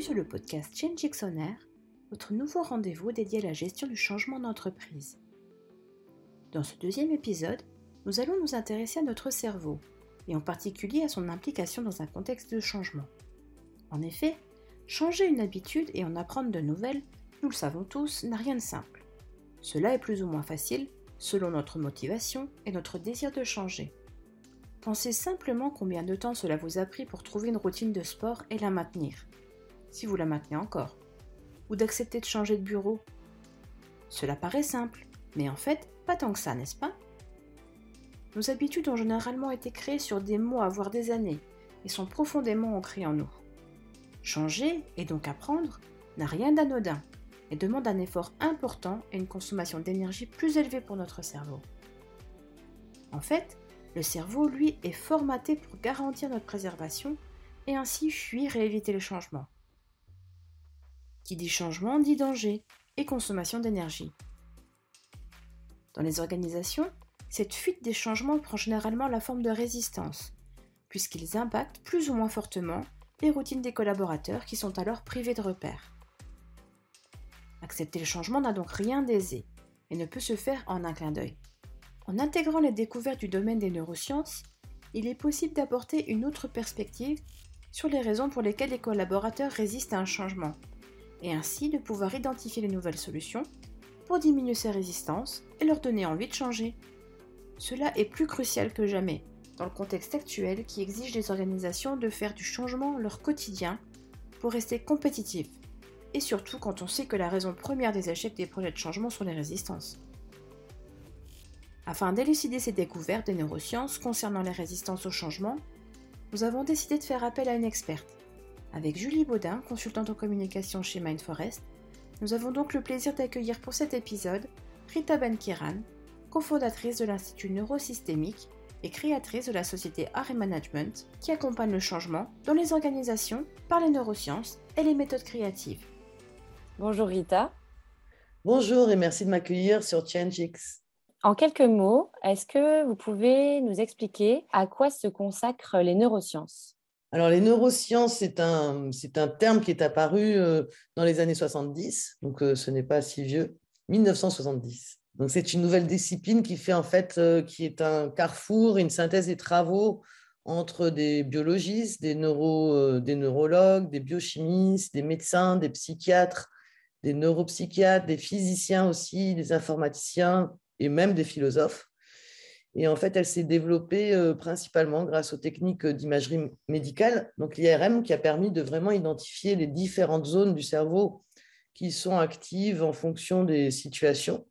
Sur le podcast Change On Air, votre nouveau rendez-vous dédié à la gestion du changement d'entreprise. Dans ce deuxième épisode, nous allons nous intéresser à notre cerveau, et en particulier à son implication dans un contexte de changement. En effet, changer une habitude et en apprendre de nouvelles, nous le savons tous, n'a rien de simple. Cela est plus ou moins facile selon notre motivation et notre désir de changer. Pensez simplement combien de temps cela vous a pris pour trouver une routine de sport et la maintenir si vous la maintenez encore, ou d'accepter de changer de bureau. Cela paraît simple, mais en fait, pas tant que ça, n'est-ce pas? Nos habitudes ont généralement été créées sur des mois, voire des années, et sont profondément ancrées en nous. Changer, et donc apprendre, n'a rien d'anodin, et demande un effort important et une consommation d'énergie plus élevée pour notre cerveau. En fait, le cerveau, lui, est formaté pour garantir notre préservation et ainsi fuir et éviter le changement. Qui dit changement dit danger et consommation d'énergie. Dans les organisations, cette fuite des changements prend généralement la forme de résistance, puisqu'ils impactent plus ou moins fortement les routines des collaborateurs qui sont alors privés de repères. Accepter le changement n'a donc rien d'aisé et ne peut se faire en un clin d'œil. En intégrant les découvertes du domaine des neurosciences, il est possible d'apporter une autre perspective sur les raisons pour lesquelles les collaborateurs résistent à un changement et ainsi de pouvoir identifier les nouvelles solutions pour diminuer ces résistances et leur donner envie de changer. Cela est plus crucial que jamais dans le contexte actuel qui exige des organisations de faire du changement leur quotidien pour rester compétitifs, et surtout quand on sait que la raison première des échecs des projets de changement sont les résistances. Afin d'élucider ces découvertes des neurosciences concernant les résistances au changement, nous avons décidé de faire appel à une experte, avec Julie Baudin, consultante en communication chez Mindforest, nous avons donc le plaisir d'accueillir pour cet épisode Rita Benkiran, cofondatrice de l'Institut Neurosystémique et créatrice de la société Art Management qui accompagne le changement dans les organisations par les neurosciences et les méthodes créatives. Bonjour Rita. Bonjour et merci de m'accueillir sur ChangeX. En quelques mots, est-ce que vous pouvez nous expliquer à quoi se consacrent les neurosciences? Alors, les neurosciences, c'est un, un, terme qui est apparu euh, dans les années 70, donc euh, ce n'est pas si vieux, 1970. Donc, c'est une nouvelle discipline qui fait en fait, euh, qui est un carrefour, une synthèse des travaux entre des biologistes, des, neuro, des neurologues, des biochimistes, des médecins, des psychiatres, des neuropsychiatres, des physiciens aussi, des informaticiens et même des philosophes. Et en fait, elle s'est développée euh, principalement grâce aux techniques d'imagerie médicale, donc l'IRM, qui a permis de vraiment identifier les différentes zones du cerveau qui sont actives en fonction des situations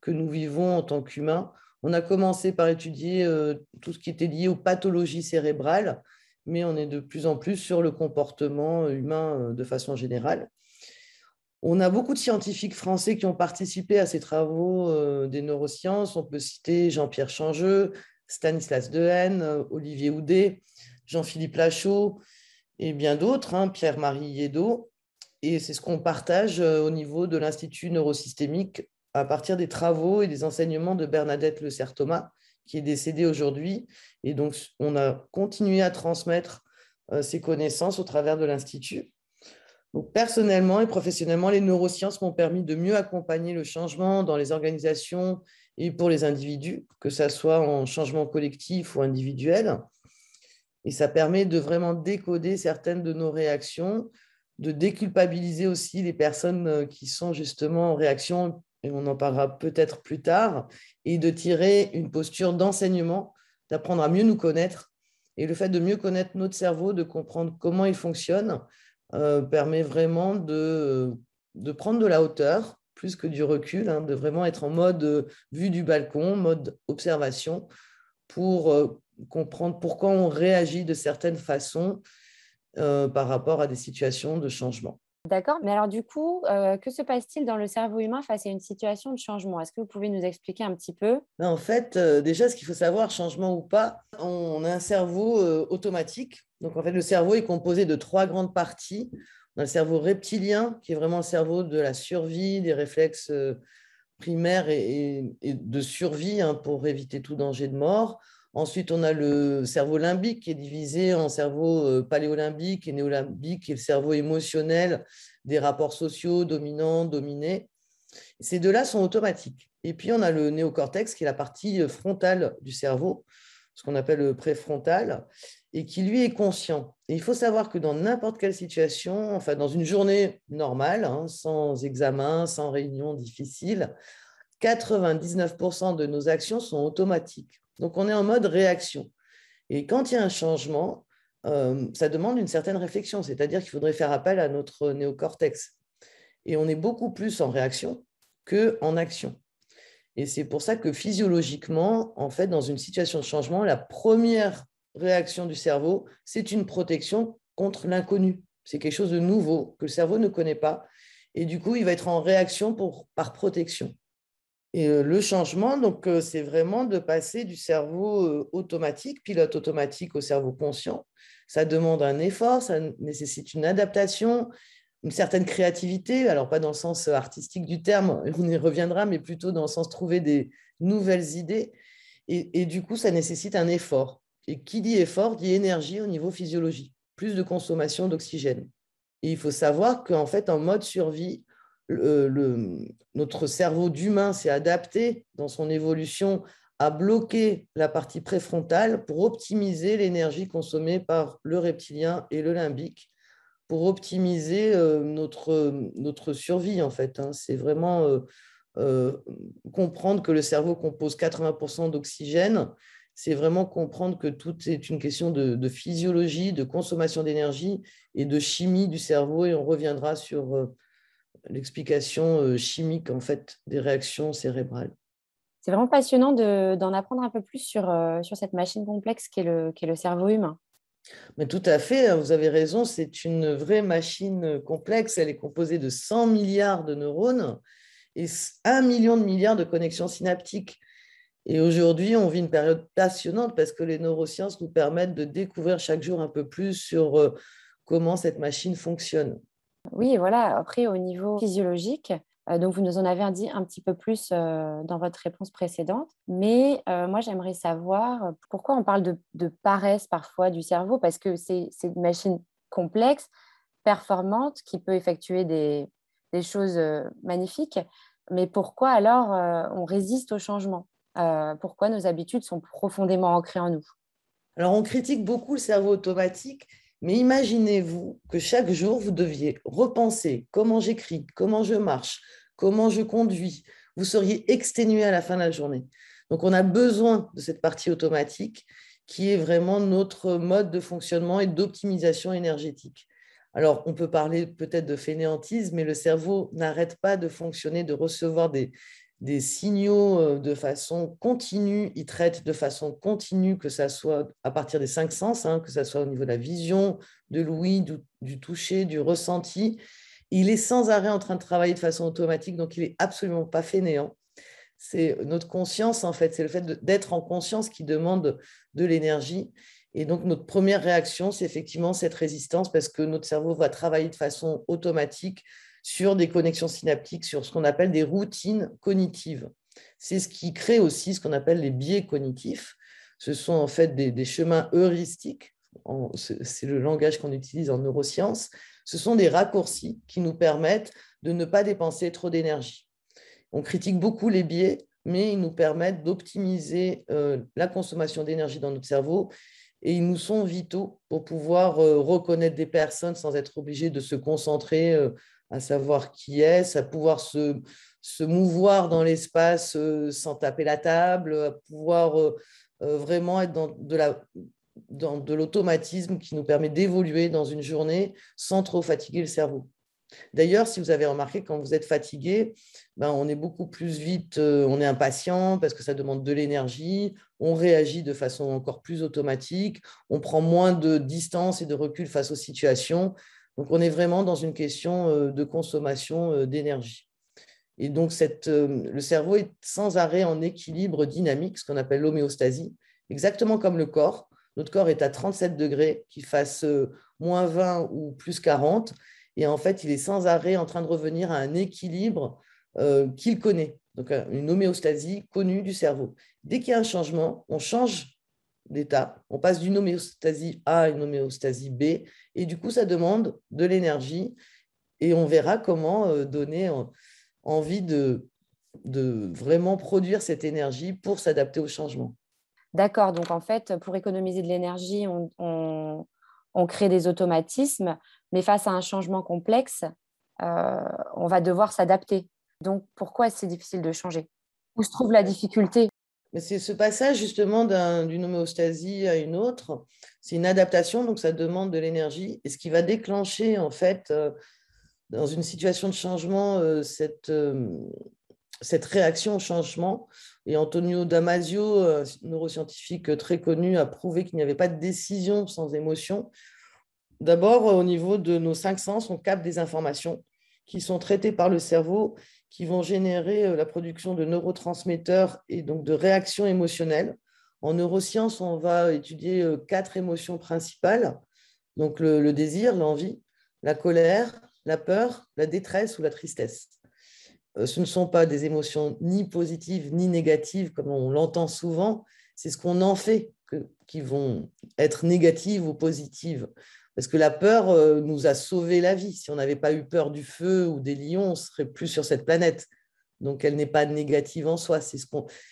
que nous vivons en tant qu'humains. On a commencé par étudier euh, tout ce qui était lié aux pathologies cérébrales, mais on est de plus en plus sur le comportement humain euh, de façon générale. On a beaucoup de scientifiques français qui ont participé à ces travaux euh, des neurosciences. On peut citer Jean-Pierre Changeux, Stanislas Dehaene, euh, Olivier Houdet, Jean-Philippe Lachaud et bien d'autres, hein, Pierre-Marie Yedo. Et c'est ce qu'on partage euh, au niveau de l'Institut neurosystémique à partir des travaux et des enseignements de Bernadette Le Thomas, qui est décédée aujourd'hui. Et donc, on a continué à transmettre ces connaissances au travers de l'Institut personnellement et professionnellement, les neurosciences m'ont permis de mieux accompagner le changement dans les organisations et pour les individus, que ce soit en changement collectif ou individuel. Et ça permet de vraiment décoder certaines de nos réactions, de déculpabiliser aussi les personnes euh, qui sont justement en réaction, et on en parlera peut-être plus tard, et de tirer une posture d'enseignement, d'apprendre à mieux nous connaître. Et le fait de mieux connaître notre cerveau, de comprendre comment il fonctionne, euh, permet vraiment de, prendre de la hauteur plus que du recul, hein, de vraiment être en mode euh, vue du balcon, mode observation, pour euh, comprendre pourquoi on réagit de certaines façons par rapport à des situations de changement. D'accord, mais alors du coup, que se passe-t-il dans le cerveau humain face à une situation de changement? Est-ce que vous pouvez nous expliquer un petit peu? Ben, En fait, déjà, ce qu'il faut savoir, changement ou pas, on a un cerveau automatique donc, en fait, le cerveau est composé de trois grandes parties. On a le cerveau reptilien, qui est vraiment le cerveau de la survie, des réflexes euh, primaires et, de survie hein, pour éviter tout danger de mort. Ensuite, on a le cerveau limbique qui est divisé en cerveau paléolimbique et néolimbique, et le cerveau émotionnel des rapports sociaux, dominants, dominés. Ces deux-là sont automatiques. Et puis, on a le néocortex qui est la partie frontale du cerveau, ce qu'on appelle le préfrontal, et qui lui est conscient. Et il faut savoir que dans n'importe quelle situation, enfin dans une journée normale, hein, sans examen, sans réunion difficile, 99% de nos actions sont automatiques. Donc on est en mode réaction. Et quand il y a un changement, euh, ça demande une certaine réflexion, c'est-à-dire qu'il faudrait faire appel à notre néocortex. Et on est beaucoup plus en réaction qu'en action. Et c'est pour ça que physiologiquement, en fait, dans une situation de changement, la première réaction du cerveau, c'est une protection contre l'inconnu. C'est quelque chose de nouveau que le cerveau ne connaît pas. Et du coup, il va être en réaction pour, par protection. Et euh, le changement, donc, euh, c'est vraiment de passer du cerveau euh, automatique, pilote automatique, au cerveau conscient. Ça demande un effort, ça nécessite une adaptation, une certaine créativité. Alors, pas dans le sens artistique du terme, on y reviendra, mais plutôt dans le sens trouver des nouvelles idées. Et, et du coup, ça nécessite un effort. Et qui dit effort dit énergie au niveau physiologique, plus de consommation d'oxygène. Et il faut savoir qu'en fait, en mode survie, notre cerveau d'humain s'est adapté dans son évolution à bloquer la partie préfrontale pour optimiser l'énergie consommée par le reptilien et le limbique, pour optimiser euh, notre, notre survie en fait. Hein. C'est vraiment euh, euh, comprendre que le cerveau compose 80% d'oxygène c'est vraiment comprendre que tout est une question de, physiologie, de consommation d'énergie et de chimie du cerveau. Et on reviendra sur euh, l'explication euh, chimique en fait des réactions cérébrales. C'est vraiment passionnant d'en apprendre un peu plus sur, euh, sur cette machine complexe qu'est le, le cerveau humain. Mais tout à fait, hein, vous avez raison, c'est une vraie machine complexe. Elle est composée de 100 milliards de neurones et 1 million de milliards de connexions synaptiques. Et aujourd'hui, on vit une période passionnante parce que les neurosciences nous permettent de découvrir chaque jour un peu plus sur euh, comment cette machine fonctionne. Oui, voilà. Après, au niveau physiologique, euh, donc vous nous en avez dit un petit peu plus euh, dans votre réponse précédente, mais moi j'aimerais savoir pourquoi on parle de, paresse parfois du cerveau, parce que c'est une machine complexe, performante, qui peut effectuer des, choses magnifiques, mais pourquoi alors on résiste au changement? Euh, pourquoi nos habitudes sont profondément ancrées en nous? Alors, on critique beaucoup le cerveau automatique, mais imaginez-vous que chaque jour, vous deviez repenser comment j'écris, comment je marche, comment je conduis. Vous seriez exténué à la fin de la journée. Donc, on a besoin de cette partie automatique qui est vraiment notre mode de fonctionnement et d'optimisation énergétique. Alors, on peut parler peut-être de fainéantisme, mais le cerveau n'arrête pas de fonctionner, de recevoir des, des signaux euh, de façon continue, il traite de façon continue, que ce soit à partir des cinq sens, hein, que ce soit au niveau de la vision, de l'ouïe, du, toucher, du ressenti. Il est sans arrêt en train de travailler de façon automatique, donc il n'est absolument pas fainéant. C'est notre conscience, en fait, c'est le fait d'être en conscience qui demande de l'énergie. Et donc, notre première réaction, c'est effectivement cette résistance parce que notre cerveau va travailler de façon automatique sur des connexions synaptiques, sur ce qu'on appelle des routines cognitives. C'est ce qui crée aussi ce qu'on appelle les biais cognitifs. Ce sont en fait des, chemins heuristiques, c'est le langage qu'on utilise en neurosciences. Ce sont des raccourcis qui nous permettent de ne pas dépenser trop d'énergie. On critique beaucoup les biais, mais ils nous permettent d'optimiser euh, la consommation d'énergie dans notre cerveau et ils nous sont vitaux pour pouvoir euh, reconnaître des personnes sans être obligé de se concentrer euh, à savoir qui est, à pouvoir se, se mouvoir dans l'espace euh, sans taper la table, à pouvoir euh, euh, vraiment être dans de la dans de l'automatisme qui nous permet d'évoluer dans une journée sans trop fatiguer le cerveau. D'ailleurs, si vous avez remarqué, quand vous êtes fatigué, ben, on est beaucoup plus vite, on est impatient parce que ça demande de l'énergie, on réagit de façon encore plus automatique, on prend moins de distance et de recul face aux situations. Donc, on est vraiment dans une question euh, de consommation euh, d'énergie. Et donc, euh, le cerveau est sans arrêt en équilibre dynamique, ce qu'on appelle l'homéostasie, exactement comme le corps. Notre corps est à 37 degrés, qu'il fasse moins 20 ou plus 40. Et en fait, il est sans arrêt en train de revenir à un équilibre qu'il connaît. Donc, une homéostasie connue du cerveau. Dès qu'il y a un changement, on change On passe d'une homéostasie A à une homéostasie B. Et du coup, ça demande de l'énergie. Et on verra comment euh, donner envie de, vraiment produire cette énergie pour s'adapter au changement. D'accord. Donc, en fait, pour économiser de l'énergie, on, crée des automatismes. Mais face à un changement complexe, euh, on va devoir s'adapter. Donc, pourquoi est-ce difficile de changer? Où se trouve la difficulté? C'est ce passage justement d'une homéostasie à une autre. C'est une adaptation, donc ça demande de l'énergie. Et ce qui va déclencher, en fait, euh, dans une situation de changement, euh, cette, cette réaction au changement. Et Antonio Damasio, neuroscientifique très connu, a prouvé qu'il n'y avait pas de décision sans émotion. D'abord, au niveau de nos cinq sens, on capte des informations qui sont traitées par le cerveau, qui vont générer euh, la production de neurotransmetteurs et donc de réactions émotionnelles. En neurosciences, on va étudier euh, quatre émotions principales, donc le, désir, l'envie, la colère, la peur, la détresse ou la tristesse. Euh, ce ne sont pas des émotions ni positives ni négatives comme on l'entend souvent, c'est ce qu'on en fait qui vont être négatives ou positives. Parce que la peur euh, nous a sauvé la vie. Si on n'avait pas eu peur du feu ou des lions, on ne serait plus sur cette planète. Donc, elle n'est pas négative en soi.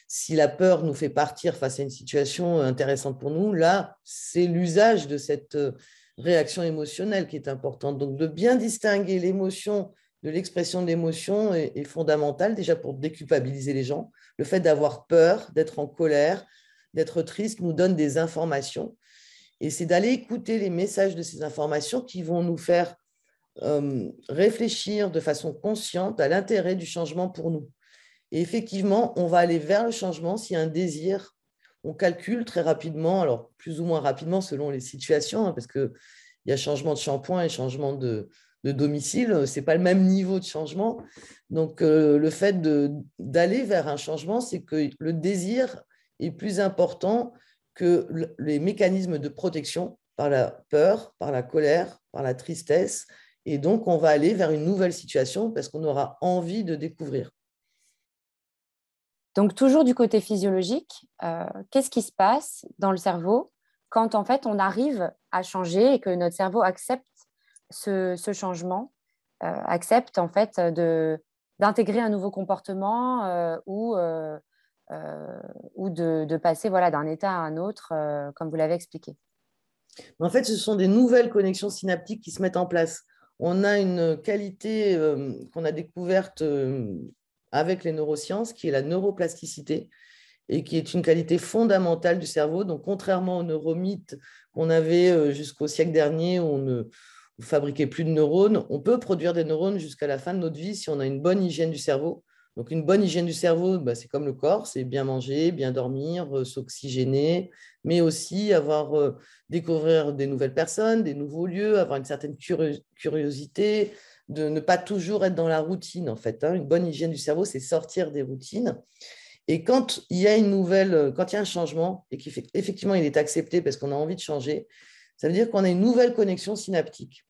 Si la peur nous fait partir face à une situation intéressante pour nous, là, c'est l'usage de cette euh, réaction émotionnelle qui est importante. Donc, de bien distinguer l'émotion de l'expression de l'émotion est, est fondamental, déjà pour déculpabiliser les gens. Le fait d'avoir peur, d'être en colère, d'être triste nous donne des informations. Et c'est d'aller écouter les messages de ces informations qui vont nous faire euh, réfléchir de façon consciente à l'intérêt du changement pour nous. Et effectivement, on va aller vers le changement s'il y a un désir. On calcule très rapidement, alors plus ou moins rapidement selon les situations, hein, parce qu'il y a changement de shampoing et changement de, domicile, ce n'est pas le même niveau de changement. Donc, euh, le fait d'aller vers un changement, c'est que le désir est plus important que les mécanismes de protection par la peur, par la colère, par la tristesse. Et donc, on va aller vers une nouvelle situation parce qu'on aura envie de découvrir. Donc, toujours du côté physiologique, euh, qu'est-ce qui se passe dans le cerveau quand en fait on arrive à changer et que notre cerveau accepte ce, changement, euh, accepte en fait d'intégrer un nouveau comportement euh, ou ou de, passer voilà, d'un état à un autre, euh, comme vous l'avez expliqué En fait, ce sont des nouvelles connexions synaptiques qui se mettent en place. On a une qualité euh, qu'on a découverte avec les neurosciences, qui est la neuroplasticité, et qui est une qualité fondamentale du cerveau. Donc, contrairement aux neuromythes qu'on avait jusqu'au siècle dernier, où on ne fabriquait plus de neurones, on peut produire des neurones jusqu'à la fin de notre vie si on a une bonne hygiène du cerveau. Donc, une bonne hygiène du cerveau, bah, c'est comme le corps, c'est bien manger, bien dormir, euh, s'oxygéner, mais aussi avoir euh, découvrir des nouvelles personnes, des nouveaux lieux, avoir une certaine curiosité, de ne pas toujours être dans la routine, en fait. Hein. Une bonne hygiène du cerveau, c'est sortir des routines. Et quand il y a une nouvelle, euh, quand il y a un changement et qu'effectivement il est accepté parce qu'on a envie de changer, ça veut dire qu'on a une nouvelle connexion synaptique.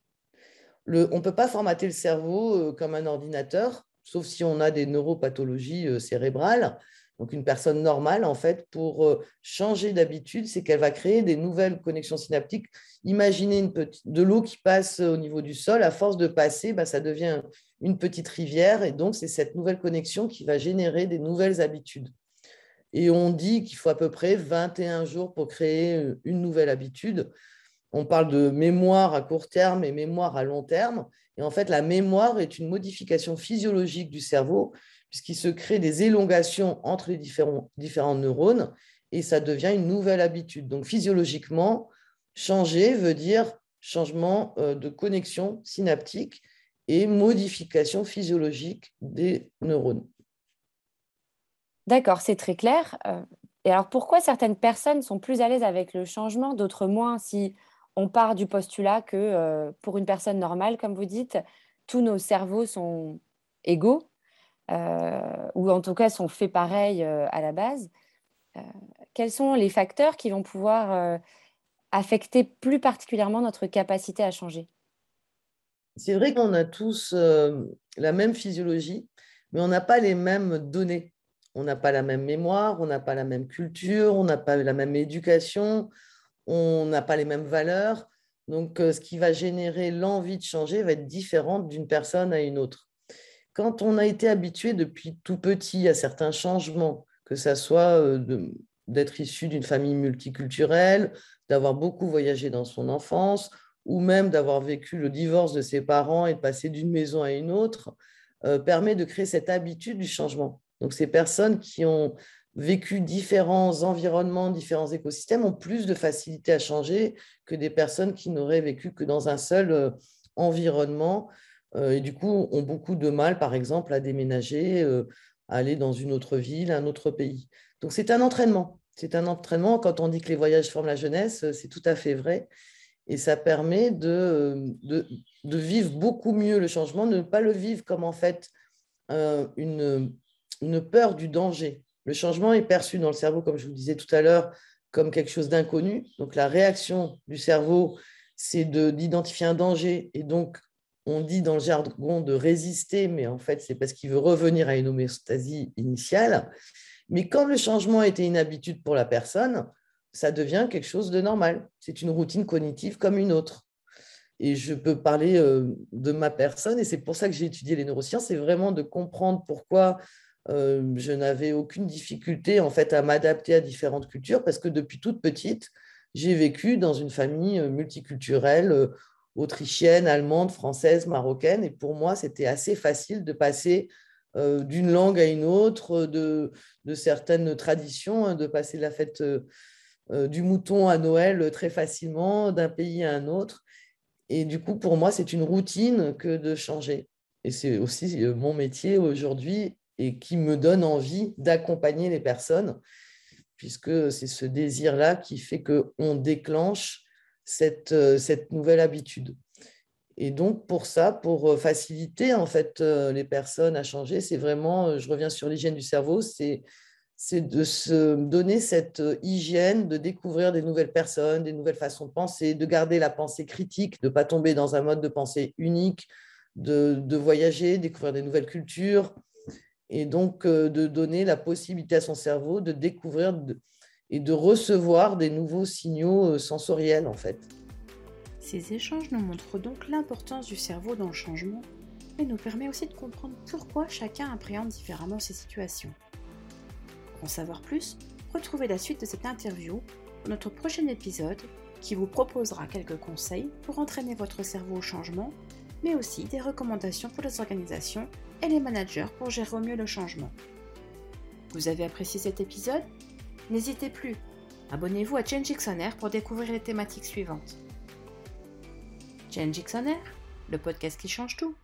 On ne peut pas formater le cerveau comme un ordinateur sauf si on a des neuropathologies euh, cérébrales. Donc, une personne normale, en fait, pour euh, changer d'habitude, c'est qu'elle va créer des nouvelles connexions synaptiques. Imaginez une petite, de l'eau qui passe au niveau du sol. À force de passer, bah, ça devient une petite rivière. Et donc, c'est cette nouvelle connexion qui va générer des nouvelles habitudes. Et on dit qu'il faut à peu près 21 jours pour créer euh, une nouvelle habitude. On parle de mémoire à court terme et mémoire à long terme. Et en fait, la mémoire est une modification physiologique du cerveau, puisqu'il se crée des élongations entre les différents, différents neurones, et ça devient une nouvelle habitude. Donc, physiologiquement, changer veut dire changement euh, de connexion synaptique et modification physiologique des neurones. D'accord, c'est très clair. Euh, et alors, pourquoi certaines personnes sont plus à l'aise avec le changement, d'autres moins Si on part du postulat que euh, pour une personne normale, comme vous dites, tous nos cerveaux sont égaux, euh, ou en tout cas sont faits pareil euh, à la base. quels sont les facteurs qui vont pouvoir affecter plus particulièrement notre capacité à changer? C'est vrai qu'on a tous la même physiologie, mais on n'a pas les mêmes données. On n'a pas la même mémoire, on n'a pas la même culture, on n'a pas la même éducation, on n'a pas les mêmes valeurs. Donc, euh, ce qui va générer l'envie de changer va être différent d'une personne à une autre. Quand on a été habitué depuis tout petit à certains changements, que ce soit euh, d'être issu d'une famille multiculturelle, d'avoir beaucoup voyagé dans son enfance, ou même d'avoir vécu le divorce de ses parents et de passer d'une maison à une autre, euh, permet de créer cette habitude du changement. Donc ces personnes qui ont vécu différents environnements, différents écosystèmes ont plus de facilité à changer que des personnes qui n'auraient vécu que dans un seul euh, environnement euh, et du coup ont beaucoup de mal, par exemple, à déménager, à aller dans une autre ville, un autre pays. Donc c'est un entraînement. C'est un entraînement. Quand on dit que les voyages forment la jeunesse, c'est tout à fait vrai. Et ça permet de, de, vivre beaucoup mieux le changement, de ne pas le vivre comme en fait euh, une peur du danger. Le changement est perçu dans le cerveau, comme je vous disais tout à l'heure, comme quelque chose d'inconnu. Donc la réaction du cerveau, c'est d'identifier un danger. Et donc, on dit dans le jargon de résister, mais en fait, c'est parce qu'il veut revenir à une homéostasie initiale. Mais quand le changement était une habitude pour la personne, ça devient quelque chose de normal. C'est une routine cognitive comme une autre. Et je peux parler euh, de ma personne, et c'est pour ça que j'ai étudié les neurosciences, c'est vraiment de comprendre pourquoi je n'avais aucune difficulté en fait à m'adapter à différentes cultures, parce que depuis toute petite, j'ai vécu dans une famille multiculturelle, autrichienne, allemande, française, marocaine, et pour moi, c'était assez facile de passer d'une langue à une autre, de, de certaines traditions, hein, de passer la fête du mouton à Noël très facilement, d'un pays à un autre. Et du coup, pour moi, c'est une routine que de changer. Et c'est aussi mon métier aujourd'hui et qui me donne envie d'accompagner les personnes, puisque c'est ce désir-là qui fait qu'on déclenche cette, euh, cette nouvelle habitude. Et donc, pour ça, pour faciliter en fait les personnes à changer, c'est vraiment, je reviens sur l'hygiène du cerveau, c'est c'est de se donner cette euh, hygiène, de découvrir des nouvelles personnes, des nouvelles façons de penser, de garder la pensée critique, de ne pas tomber dans un mode de pensée unique, de, voyager, découvrir des nouvelles cultures, et donc euh, de donner la possibilité à son cerveau de découvrir et de recevoir des nouveaux signaux euh, sensoriels en fait. Ces échanges nous montrent donc l'importance du cerveau dans le changement, mais nous permet aussi de comprendre pourquoi chacun appréhende différemment ces situations. Pour en savoir plus, retrouvez la suite de cette interview dans notre prochain épisode qui vous proposera quelques conseils pour entraîner votre cerveau au changement, mais aussi des recommandations pour les organisations et les managers pour gérer au mieux le changement. Vous avez apprécié cet épisode? N'hésitez plus, abonnez-vous à Change pour découvrir les thématiques suivantes. Change le podcast qui change tout.